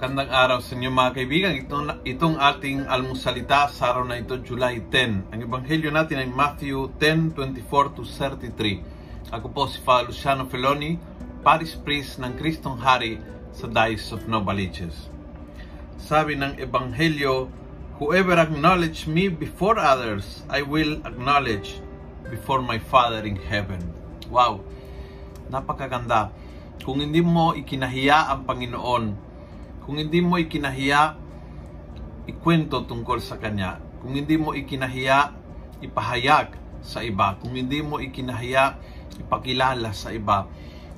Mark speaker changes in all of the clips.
Speaker 1: Magandang araw sa inyo mga kaibigan. Itong, itong ating almusalita sa araw na ito, July 10. Ang ebanghelyo natin ay Matthew 10:24 to 33. Ako po si Father Luciano Feloni, Paris Priest ng Kristong Hari sa Diocese of Novaliches. Sabi ng ebanghelyo, Whoever acknowledge me before others, I will acknowledge before my Father in heaven. Wow! Napakaganda. Kung hindi mo ikinahiya ang Panginoon, kung hindi mo ikinahiya, ikwento tungkol sa Kanya. Kung hindi mo ikinahiya, ipahayag sa iba. Kung hindi mo ikinahiya, ipakilala sa iba.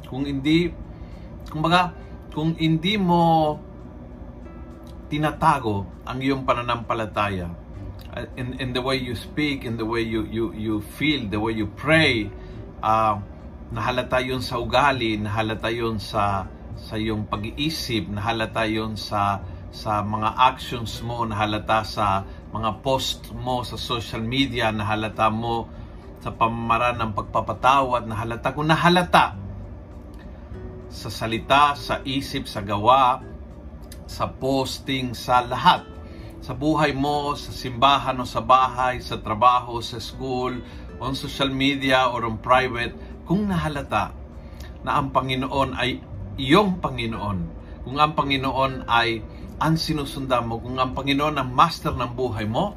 Speaker 1: Kung hindi, kumbaga, kung hindi mo tinatago ang iyong pananampalataya, uh, in, in the way you speak, in the way you, you, you feel, the way you pray, uh, nahalata yun sa ugali, nahalata yun sa sa iyong pag-iisip, nahalata yun sa sa mga actions mo, nahalata sa mga post mo sa social media, nahalata mo sa pamamaraan ng pagpapatawad, nahalata kung nahalata sa salita, sa isip, sa gawa, sa posting, sa lahat. Sa buhay mo, sa simbahan o sa bahay, sa trabaho, sa school, on social media or on private, kung nahalata na ang Panginoon ay iyong Panginoon, kung ang Panginoon ay ang sinusundan mo, kung ang Panginoon ang master ng buhay mo,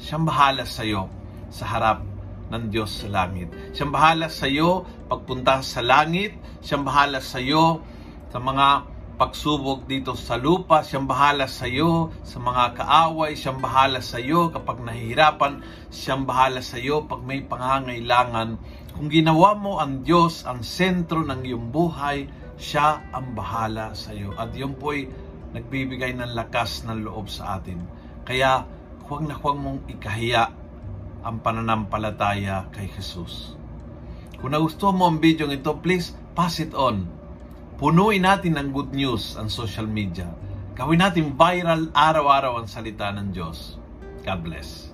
Speaker 1: siyang bahala sa iyo sa harap ng Diyos sa langit. Siyang bahala sa iyo pagpunta sa langit, siyang bahala sa iyo sa mga pagsubok dito sa lupa, siyang bahala sa iyo sa mga kaaway, siyang bahala sa iyo kapag nahihirapan, siyang bahala sa iyo pag may pangangailangan. Kung ginawa mo ang Diyos ang sentro ng iyong buhay, siya ang bahala sa iyo. At yun po'y nagbibigay ng lakas ng loob sa atin. Kaya huwag na huwag mong ikahiya ang pananampalataya kay Jesus. Kung nagustuhan mo ang video ito, please pass it on Punuin natin ng good news ang social media. Gawin natin viral araw-araw ang salita ng Diyos. God bless.